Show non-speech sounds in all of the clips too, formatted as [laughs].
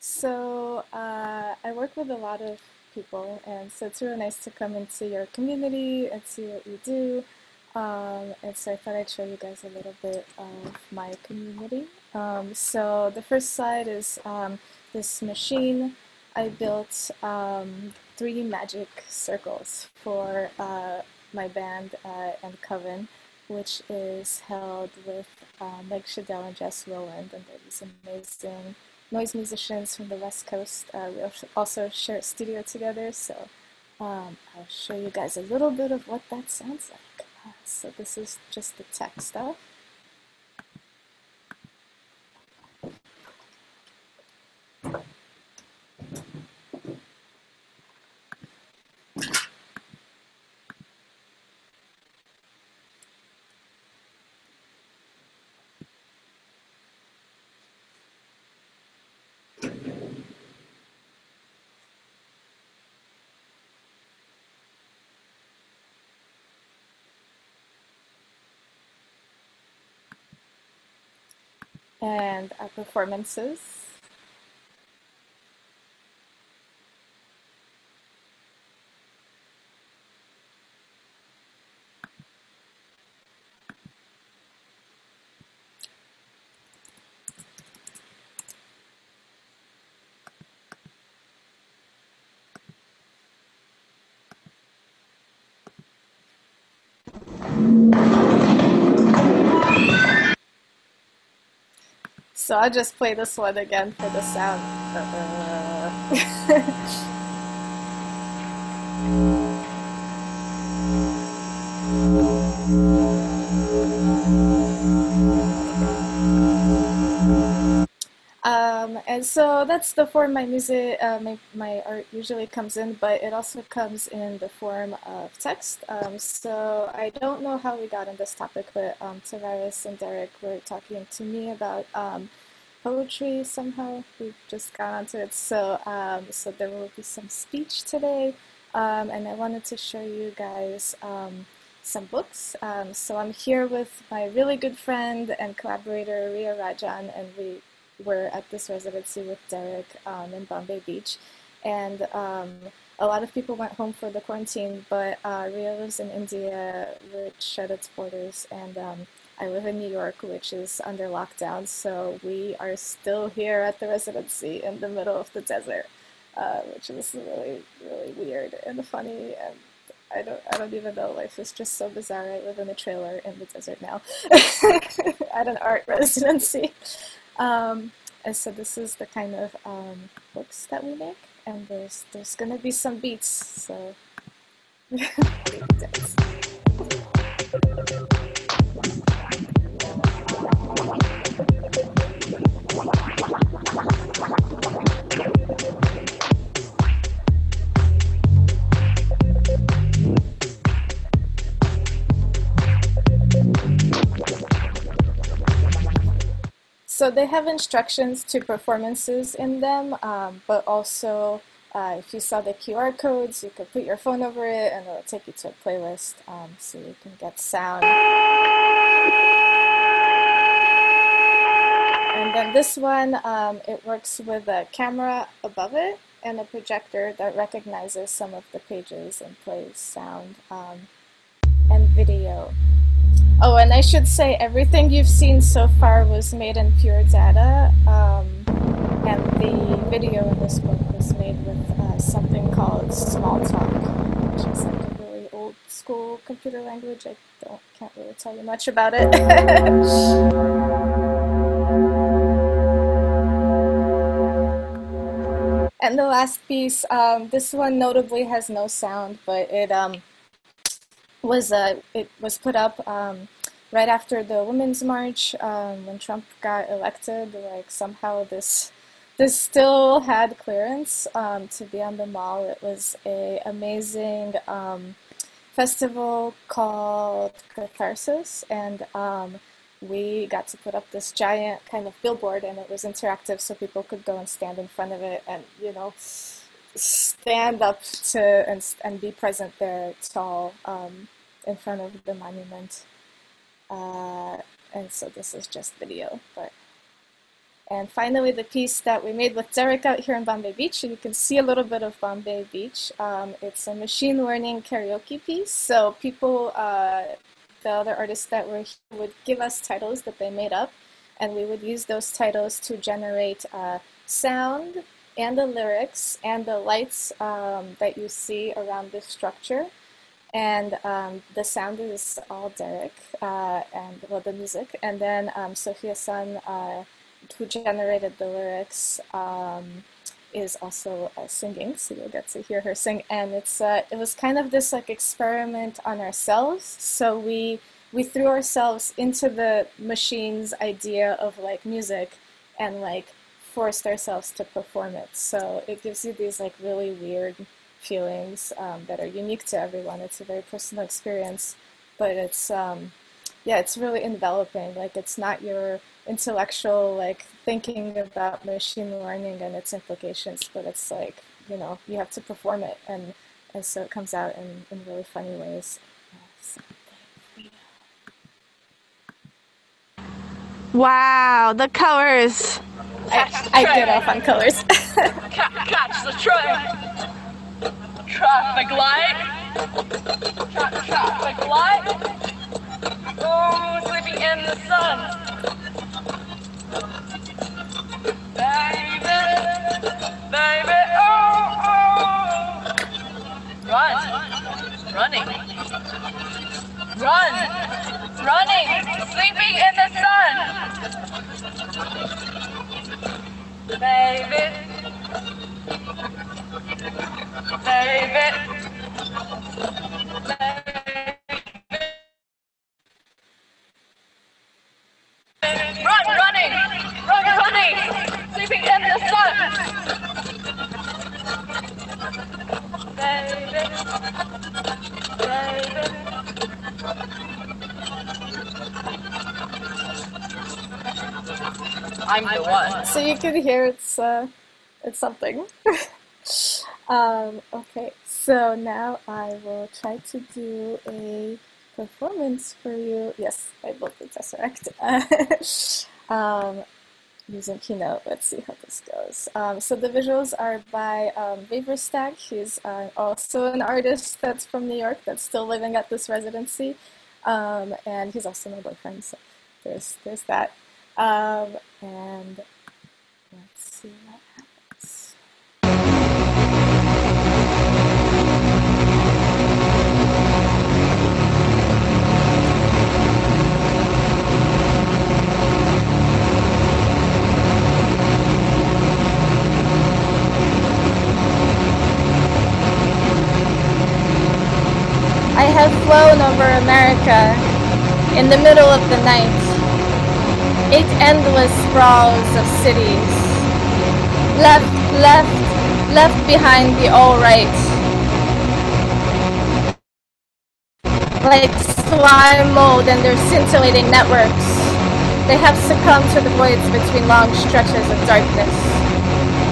So uh, I work with a lot of people, and so it's really nice to come into your community and see what you do. Um, and so I thought I'd show you guys a little bit of my community. Um, so the first slide is um, this machine. I built um, three magic circles for uh, my band uh, and Coven, which is held with uh, Meg Shadell and Jess Rowland, and they're these amazing noise musicians from the West Coast. Uh, we also share a studio together, so um, I'll show you guys a little bit of what that sounds like. Uh, so this is just the tech stuff. And our performances. So I'll just play this one again for the sound. Uh, [laughs] Um, so that's the form my music, uh, my, my art usually comes in, but it also comes in the form of text. Um, so I don't know how we got on this topic, but um, Tavares and Derek were talking to me about um, poetry somehow. We just got onto it. So, um, so there will be some speech today, um, and I wanted to show you guys um, some books. Um, so I'm here with my really good friend and collaborator Ria Rajan, and we were at this residency with Derek um, in Bombay Beach. And um, a lot of people went home for the quarantine, but uh, Ria lives in India, which shut its borders, and um, I live in New York, which is under lockdown. So we are still here at the residency in the middle of the desert, uh, which is really, really weird and funny. And I don't, I don't even know. Life is just so bizarre. I live in a trailer in the desert now [laughs] at an art residency. Um, and so this is the kind of um, books that we make, and there's there's gonna be some beats. So. [laughs] So they have instructions to performances in them, um, but also uh, if you saw the QR codes, you could put your phone over it and it'll take you to a playlist um, so you can get sound. And then this one, um, it works with a camera above it and a projector that recognizes some of the pages and plays sound um, and video. Oh, and I should say everything you've seen so far was made in pure data, um, and the video in this book was made with uh, something called Smalltalk, which is like a really old school computer language. I don't can't really tell you much about it. [laughs] and the last piece, um, this one notably has no sound, but it um, was uh, it was put up um, right after the Women's March um, when Trump got elected. Like somehow this this still had clearance um, to be on the mall. It was a amazing um, festival called Catharsis, and um, we got to put up this giant kind of billboard, and it was interactive, so people could go and stand in front of it, and you know stand up to and, and be present there tall um, in front of the monument. Uh, and so this is just video, but and finally, the piece that we made with Derek out here in Bombay Beach, you can see a little bit of Bombay Beach. Um, it's a machine learning karaoke piece. So people, uh, the other artists that were here would give us titles that they made up, and we would use those titles to generate uh, sound and the lyrics and the lights um, that you see around this structure. And um, the sound is all Derek, uh, and well, the music. And then um, Sophia Sun uh, who generated the lyrics um, is also uh, singing, so you'll get to hear her sing. And it's uh, it was kind of this like experiment on ourselves. So we we threw ourselves into the machine's idea of like music, and like forced ourselves to perform it. So it gives you these like really weird feelings um, that are unique to everyone. It's a very personal experience, but it's um, yeah, it's really enveloping. Like it's not your intellectual like thinking about machine learning and its implications, but it's like you know you have to perform it, and and so it comes out in, in really funny ways. Wow, the colors. I, I get off on colors. [laughs] catch the train. Traffic light. Tra- traffic light. Oh, sleeping in the sun. I'm the one. So you can hear it's uh, it's something. [laughs] um, okay, so now I will try to do a performance for you. Yes, I built the Tesseract. um, using Keynote. Let's see how this goes. Um, so the visuals are by um, Vaverstag. He's uh, also an artist that's from New York that's still living at this residency. Um, and he's also my boyfriend, so there's, there's that. Um, and let's see America in the middle of the night. Eight endless sprawls of cities. Left, left, left behind the all right. Like slime mold and their scintillating networks, they have succumbed to the voids between long stretches of darkness.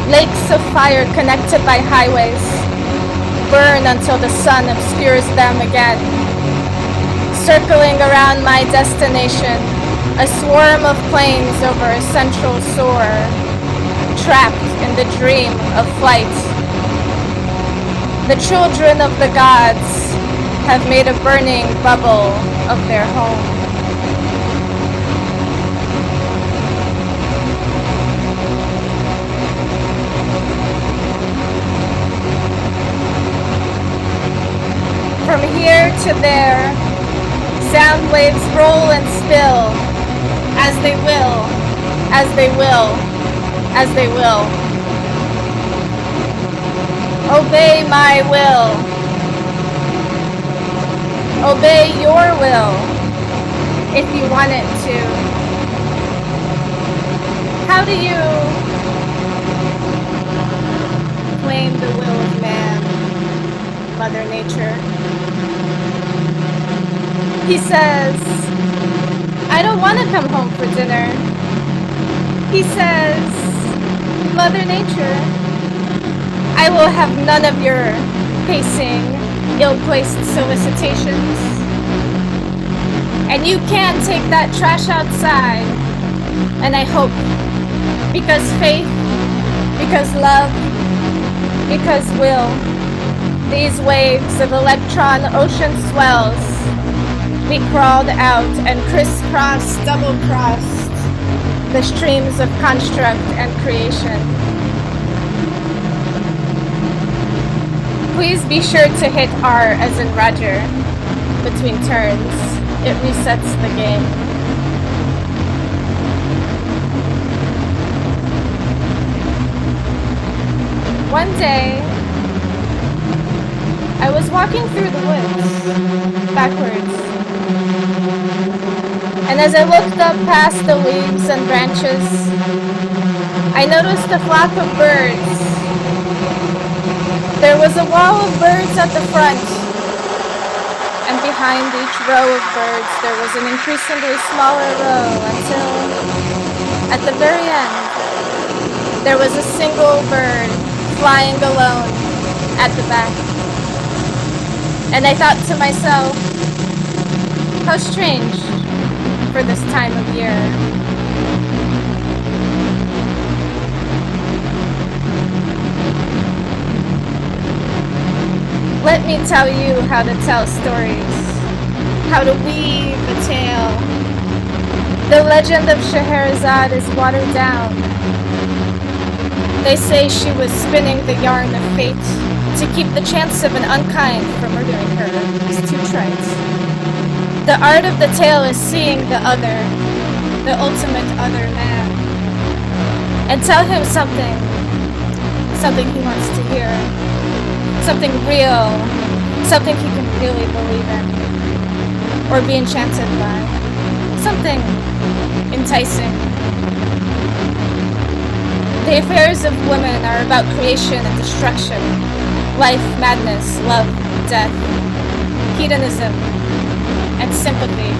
Lakes of fire connected by highways, burn until the sun obscures them again. Circling around my destination, a swarm of planes over a central sore, trapped in the dream of flight. The children of the gods have made a burning bubble of their home. From here to there, sound waves roll and spill, as they will, as they will, as they will. Obey my will. Obey your will, if you want it to. How do you claim the will of man, Mother Nature? He says, I don't want to come home for dinner. He says, Mother Nature, I will have none of your pacing, ill-placed solicitations. And you can't take that trash outside. And I hope, Because faith, because love, because will, these waves of electron ocean swells, we crawled out and crisscrossed, double-crossed the streams of construct and creation. Please be sure to hit R as in Roger between turns. It resets the game. One day, I was walking through the woods, backwards. And as I looked up past the leaves and branches, I noticed a flock of birds. There was a wall of birds at the front, and behind each row of birds there was an increasingly smaller row until, at the very end, there was a single bird flying alone at the back. And I thought to myself, how strange for this time of year. Let me tell you how to tell stories, how to weave a tale. The legend of Scheherazade is watered down. They say she was spinning the yarn of fate to keep the chance of an unkind from murdering her is too trite. The art of the tale is seeing the other, the ultimate other man, and tell him something, something he wants to hear, something real, something he can really believe in, or be enchanted by, something enticing. The affairs of women are about creation and destruction, life, madness, love, death, hedonism, and sympathy.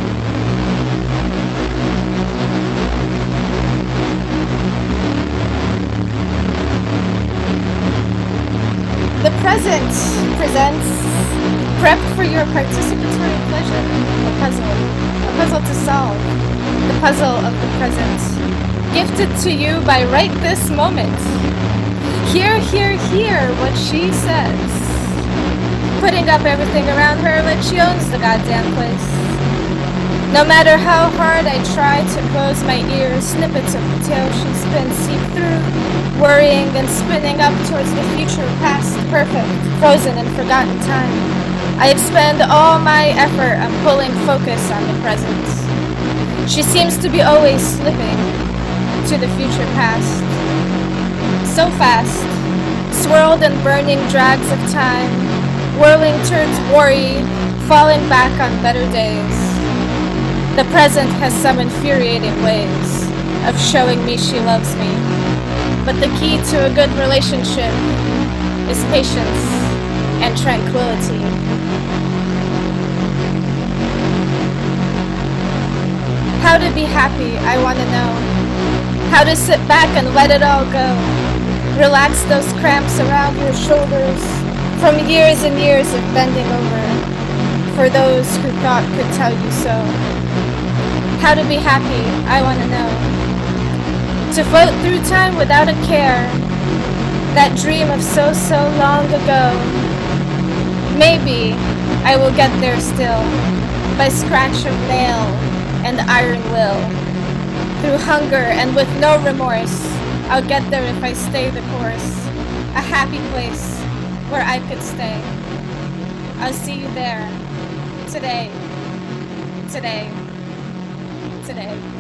The present presents Prepped for your participatory pleasure, a puzzle. A puzzle to solve. The puzzle of the present. Gifted to you by right this moment. Hear, hear, hear what she says. Putting up everything around her like she owns the goddamn place. No matter how hard I try to close my ears, snippets of the tale she spins seep through, worrying and spinning up towards the future, past, perfect, frozen and forgotten time. I expend all my effort on pulling focus on the present. She seems to be always slipping to the future past. So fast, swirled in burning drags of time, whirling towards worry, falling back on better days. The present has some infuriating ways of showing me she loves me. But the key to a good relationship is patience and tranquility. How to be happy, I want to know. How to sit back and let it all go. Relax those cramps around your shoulders from years and years of bending over for those who thought could tell you so. How to be happy, I want to know. To float through time without a care. That dream of so, so long ago. Maybe I will get there still. By scratch of nail and iron will. Through hunger and with no remorse. I'll get there if I stay the course. A happy place where I could stay. I'll see you there. Today. Today today.